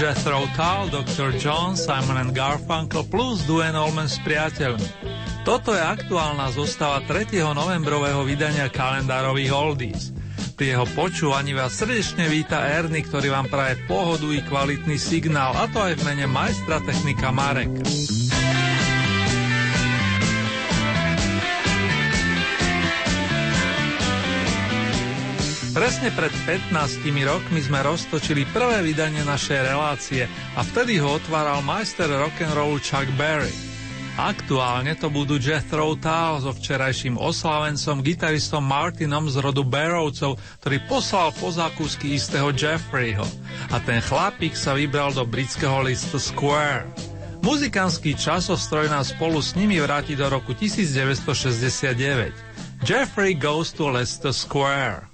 Jethro Tull, Dr. John, Simon and Garfunkel plus Duane Allman s priateľmi. Toto je aktuálna zostava 3. novembrového vydania kalendárových Oldies. Pri jeho počúvaní vás srdečne víta Erny, ktorý vám praje pohodu i kvalitný signál, a to aj v mene majstra technika Mareka. Presne pred 15 rokmi sme roztočili prvé vydanie našej relácie a vtedy ho otváral majster rock'n'rollu Chuck Berry. Aktuálne to budú Jethro Tull so včerajším oslavencom gitaristom Martinom z rodu Barrowcov, ktorý poslal po zákusky istého Jeffreyho. A ten chlapík sa vybral do britského listu Square. Muzikantský časostroj nás spolu s nimi vráti do roku 1969. Jeffrey goes to Leicester Square.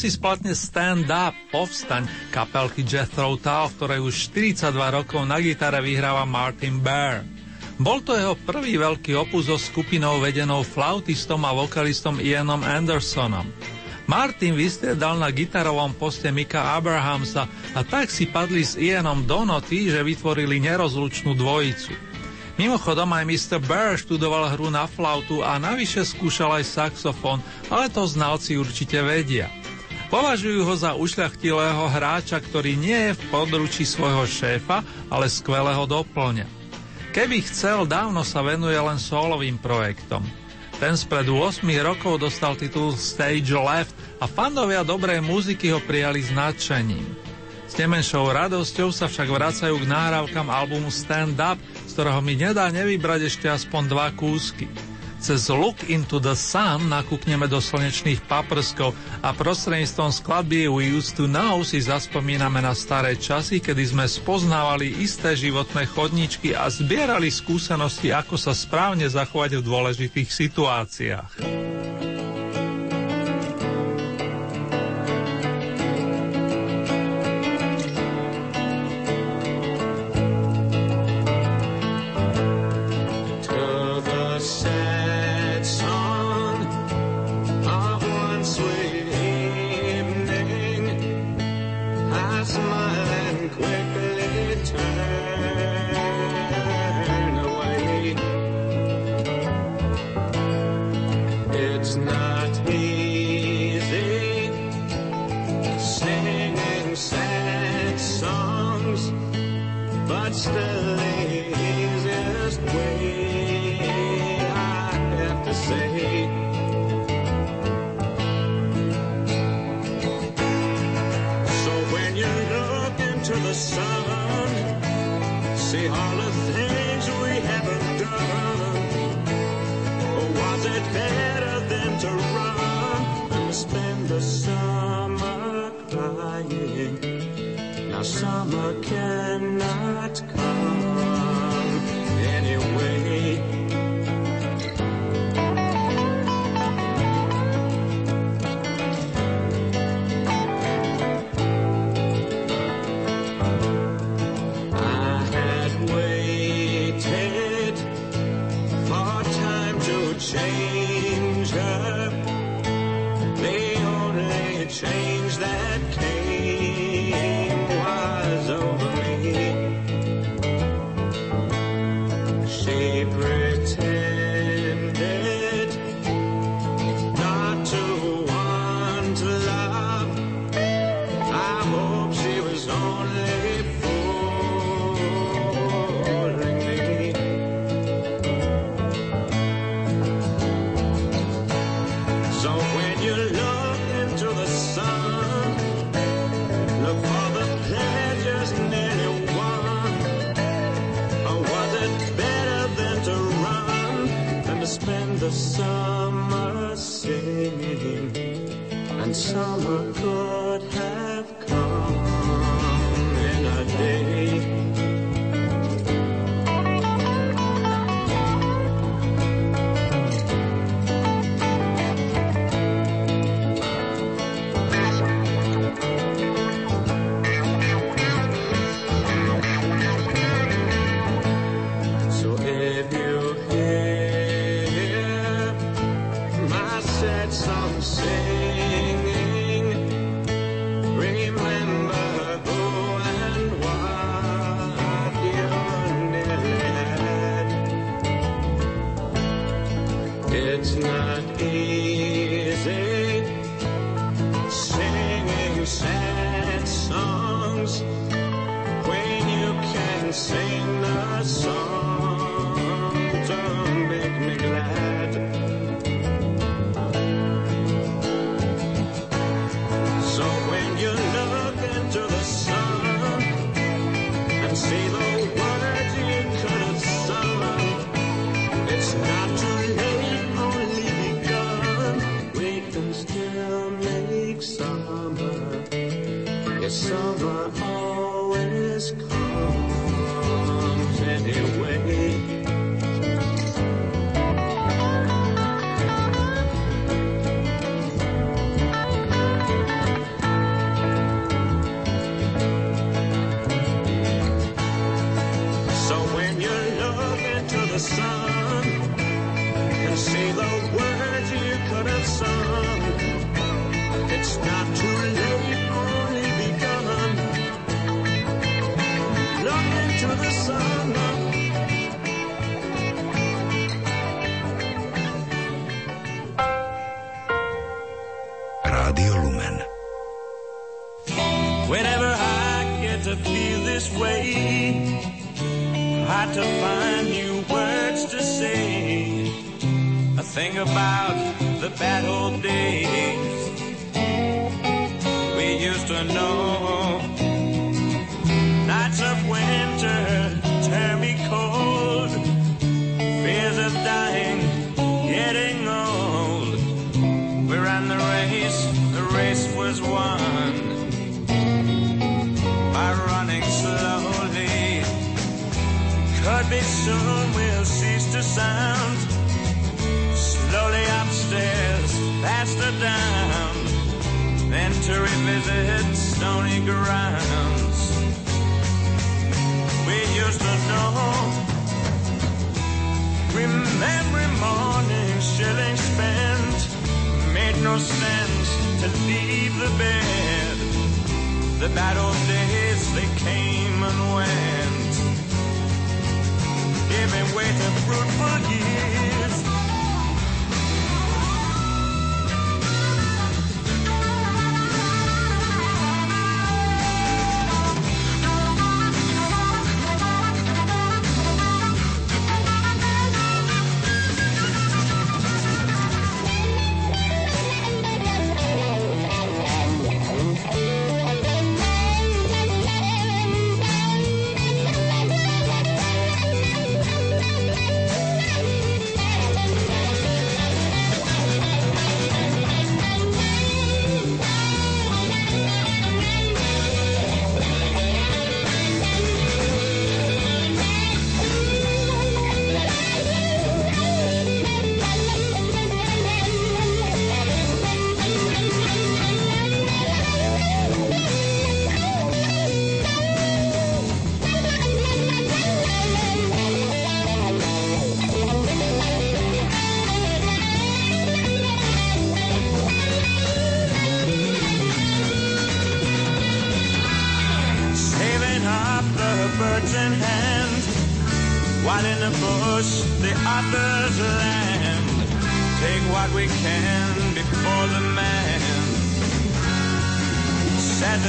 Si splatne Stand Up, povstaň, kapelky Jethro Tull, v ktorej už 42 rokov na gitare vyhráva Martin Bear. Bol to jeho prvý veľký opus so skupinou vedenou flautistom a vokalistom Ianom Andersonom. Martin vystriedal na gitarovom poste Mika Abrahamsa a tak si padli s Ianom do noty, že vytvorili nerozlučnú dvojicu. Mimochodom aj Mr. Bear študoval hru na flautu a navyše skúšal aj saxofón, ale to znalci určite vedia. Považujú ho za ušľachtilého hráča, ktorý nie je v područí svojho šéfa, ale skvelého doplňa. Keby chcel, dávno sa venuje len solovým projektom. Ten spred 8 rokov dostal titul Stage Left a fandovia dobrej muziky ho prijali s. S nemenšou radosťou sa však vracajú k náhrávkam albumu Stand Up, z ktorého mi nedá nevybrať ešte aspoň dva kúsky. Cez Look into the Sun nakúkneme do slnečných paprskov a prostredníctvom skladby We Used to Know si zaspomíname na staré časy, kedy sme spoznávali isté životné chodničky a zbierali skúsenosti, ako sa správne zachovať v dôležitých situáciách. the sun. say prayer. summer always comes. think about the bad old days we used to know. Nights of winter turn me cold, fears of dying, getting old. We ran the race, the race was won by running slowly. Could be soon we'll cease to sound. cast a dime than to revisit stony grounds. We used to know. Remember morning shilling spent made no sense to leave the bed. The battle days they came and went, giving way to fruitful years.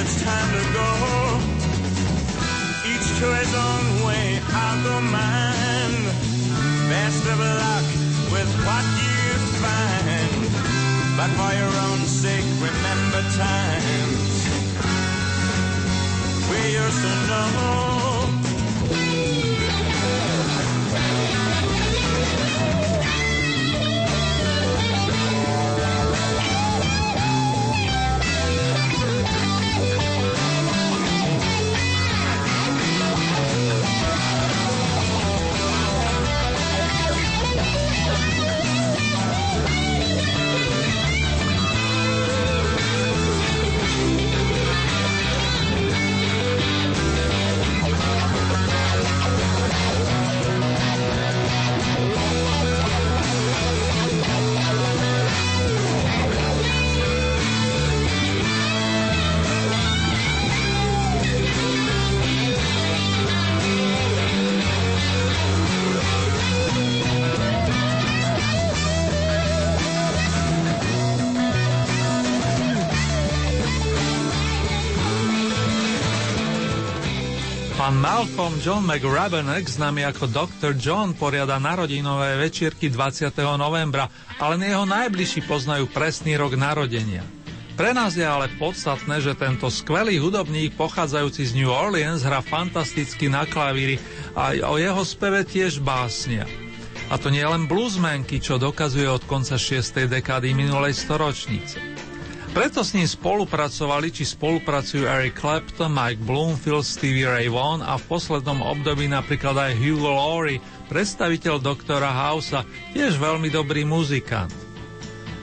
It's time to go. Each to his own way, I'll go mine. Best of luck with what you find. But for your own sake, remember times we used to know. Malcolm John McRabenek, známy ako Dr. John, poriada narodinové večierky 20. novembra, ale jeho najbližší poznajú presný rok narodenia. Pre nás je ale podstatné, že tento skvelý hudobník pochádzajúci z New Orleans hrá fantasticky na klavíri a o jeho speve tiež básnia. A to nie len bluesmenky, čo dokazuje od konca 6. dekády minulej storočnice. Preto s ním spolupracovali, či spolupracujú Eric Clapton, Mike Bloomfield, Stevie Ray Vaughan a v poslednom období napríklad aj Hugo Laurie, predstaviteľ doktora Housea, tiež veľmi dobrý muzikant.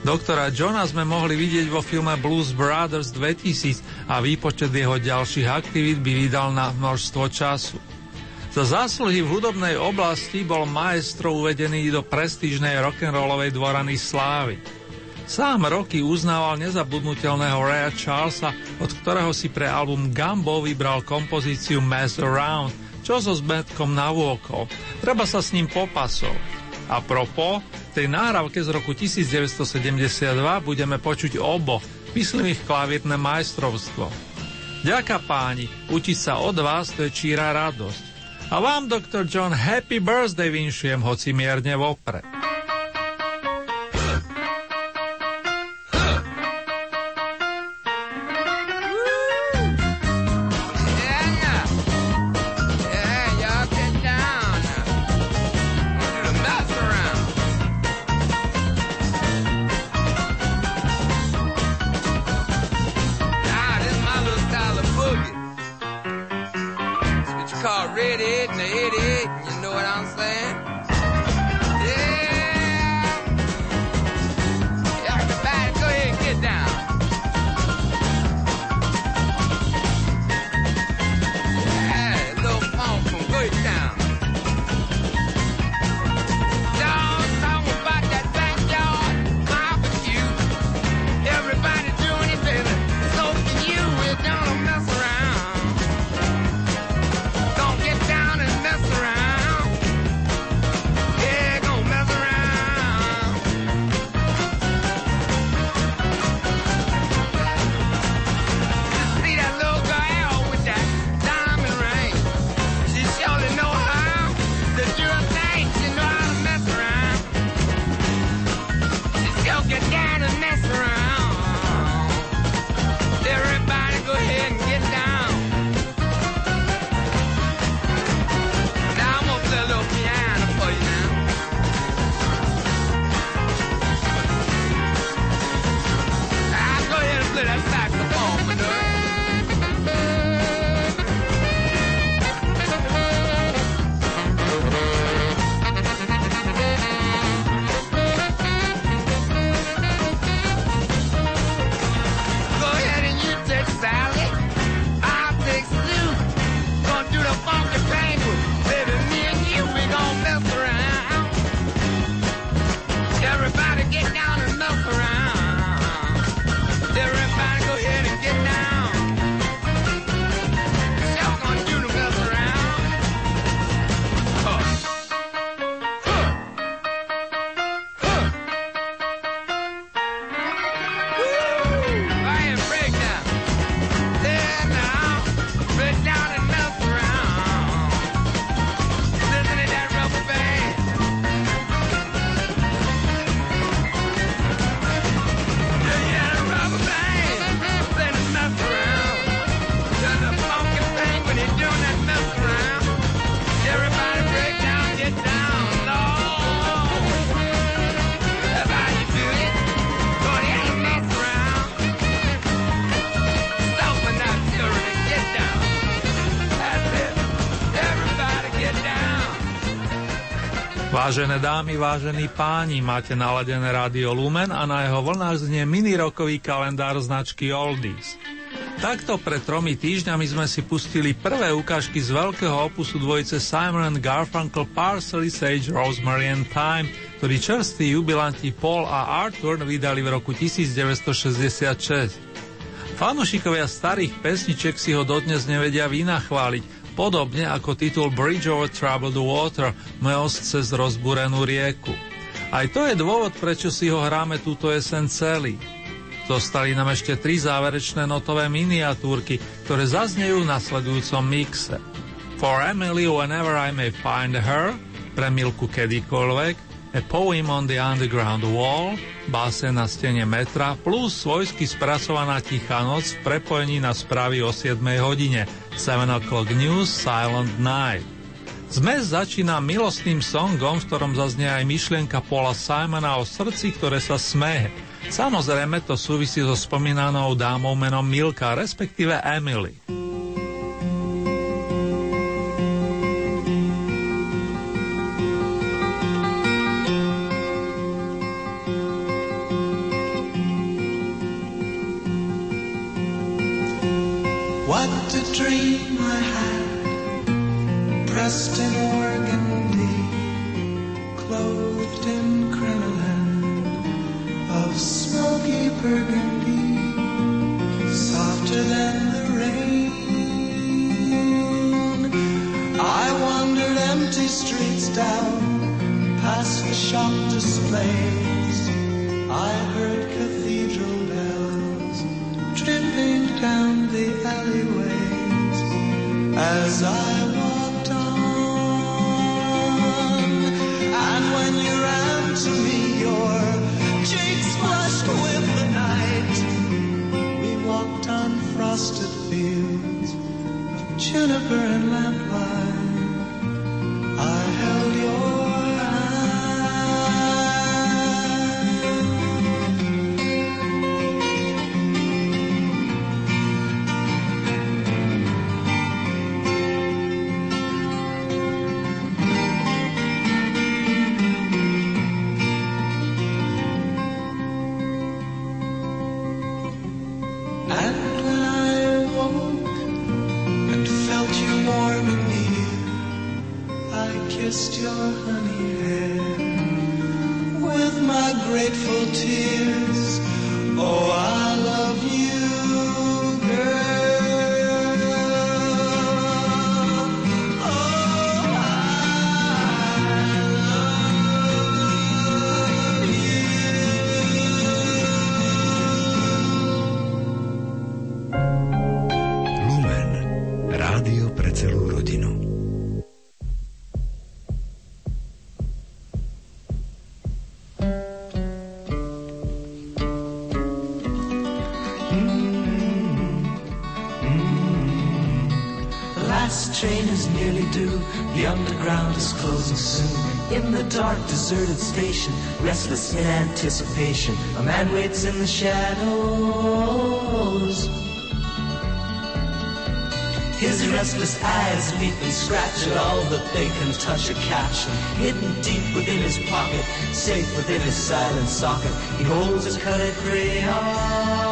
Doktora Johna sme mohli vidieť vo filme Blues Brothers 2000 a výpočet jeho ďalších aktivít by vydal na množstvo času. Za zásluhy v hudobnej oblasti bol maestro uvedený do prestížnej rock'n'rollovej dvorany slávy. Sám roky uznával nezabudnutelného Raya Charlesa, od ktorého si pre album Gumbo vybral kompozíciu Mess Around, čo so zmetkom navôkol. Treba sa s ním popasov. A propo, v tej náravke z roku 1972 budeme počuť obo, myslím ich klavírne majstrovstvo. Ďaká páni, učiť sa od vás to je číra radosť. A vám, Dr. John, happy birthday vinšujem, hoci mierne vopred. Vážené dámy, vážení páni, máte naladené rádio Lumen a na jeho vlnách znie mini-rokový kalendár značky Oldies. Takto pred tromi týždňami sme si pustili prvé ukážky z veľkého opusu dvojice Simon and Garfunkel Parsley, Sage, Rosemary and Thyme, ktorý čerství jubilanti Paul a Arthur vydali v roku 1966. Fanušikovia starých pesniček si ho dodnes nevedia vynachváliť, podobne ako titul Bridge over Troubled Water, most cez rozbúrenú rieku. Aj to je dôvod, prečo si ho hráme túto jesen celý. Zostali nám ešte tri záverečné notové miniatúrky, ktoré zaznejú v nasledujúcom mixe. For Emily Whenever I May Find Her, pre Milku kedykoľvek, A Poem on the Underground Wall, báse na stene metra, plus svojsky spracovaná Tichá noc v prepojení na správy o 7 hodine, 7 o'clock news, Silent Night. Zmes začína milostným songom, v ktorom zaznie aj myšlienka Paula Simona o srdci, ktoré sa smeje. Samozrejme to súvisí so spomínanou dámou menom Milka, respektíve Emily. What a dream I had, pressed in organdy, clothed in crinoline of smoky burgundy, softer than the rain. I wandered empty streets down, past the shop displays. I heard. highways as I walked on. And when you ran to me, your cheeks flushed with the night. We walked on frosted fields of juniper and lamp. Dark, deserted station, restless in anticipation. A man waits in the shadows. His restless eyes leap and scratch at all that they can touch or catch. And hidden deep within his pocket, safe within his silent socket, he holds his colored crayon.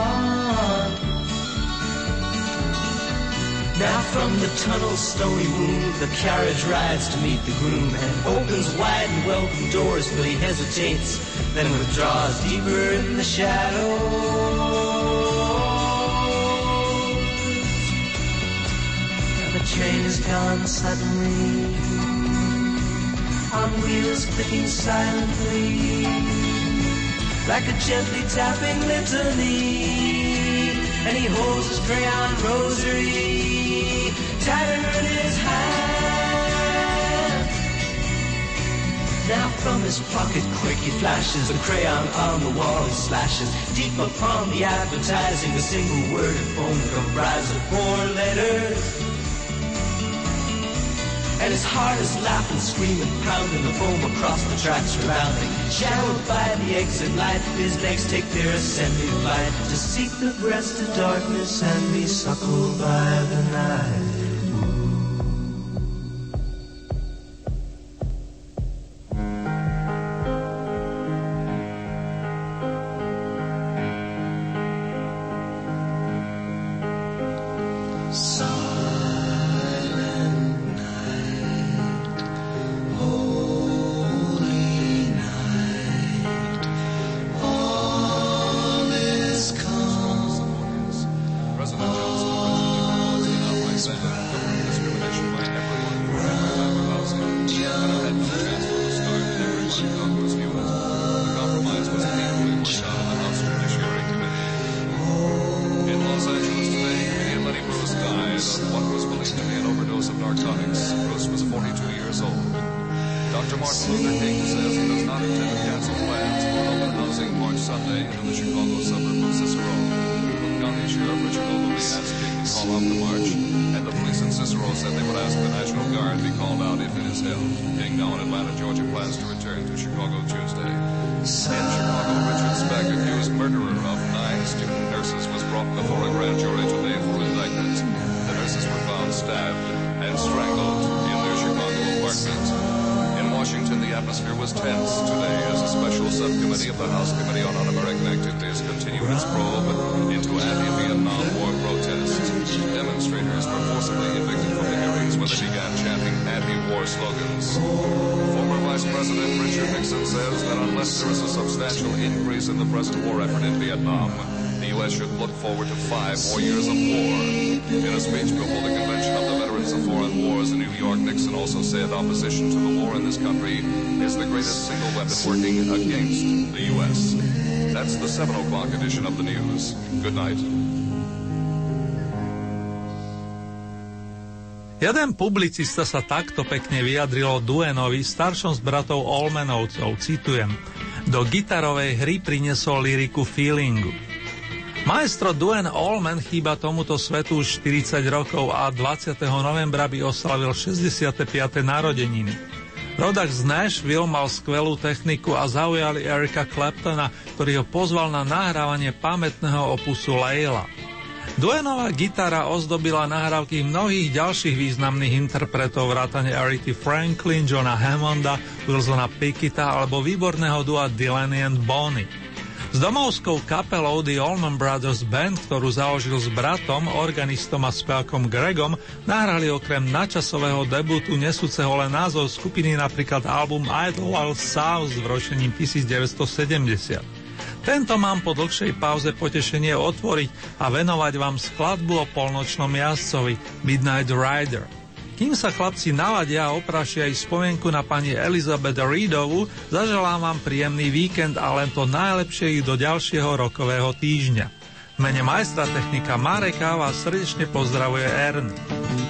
Now from the tunnel's stony womb, the carriage rides to meet the groom and opens wide and welcome doors, but he hesitates, then withdraws deeper in the shadows. And the train is gone suddenly, on wheels clicking silently, like a gently tapping litany. And he holds his crayon rosary Now from his pocket quick he flashes a crayon on the wall he slashes deep upon the advertising a single word of foam comprised of four letters. And his heart is laughing, screaming, pounding the foam across the tracks rebounding. Shadowed by the exit light, his legs take their ascending flight to seek the breast of darkness and be suckled by the night. If it is now in Atlanta, Georgia plans to return to Chicago Tuesday. In Chicago, Richard Speck, accused murderer of nine student nurses, was brought before a grand jury today for indictment. The nurses were found stabbed and strangled in their Chicago apartment. In Washington, the atmosphere was tense today as a special subcommittee of the House Committee on Un-American Activities continued its probe into anti-Vietnam War protests. Demonstrators were forcibly evicted from the hearings when they began anti-war slogans. Former Vice President Richard Nixon says that unless there is a substantial increase in the present war effort in Vietnam, the U.S. should look forward to five more years of war. In a speech before the Convention of the Veterans of Foreign Wars in New York, Nixon also said opposition to the war in this country is the greatest single weapon working against the U.S. That's the 7 o'clock edition of the news. Good night. Jeden publicista sa takto pekne vyjadril Duenovi, staršom z bratov Olmenovcov, citujem, do gitarovej hry priniesol liriku feelingu. Maestro Duen Allman chýba tomuto svetu už 40 rokov a 20. novembra by oslavil 65. narodeniny. Rodak z Nashville mal skvelú techniku a zaujali Erika Claptona, ktorý ho pozval na nahrávanie pamätného opusu Leila. Duenová gitara ozdobila nahrávky mnohých ďalších významných interpretov vrátane Arity Franklin, Johna Hammonda, Wilsona Picketa alebo výborného dua Dylan and Bonnie. S domovskou kapelou The Allman Brothers Band, ktorú založil s bratom, organistom a spevkom Gregom, nahrali okrem načasového debutu nesúceho len názov skupiny napríklad album Idle South s vročením 1970. Tento mám po dlhšej pauze potešenie otvoriť a venovať vám skladbu o polnočnom jazdcovi Midnight Rider. Kým sa chlapci naladia a oprášia aj spomienku na pani Elizabeth Reedovu, zaželám vám príjemný víkend a len to najlepšie do ďalšieho rokového týždňa. V mene majstra technika Mareka vás srdečne pozdravuje Ernie.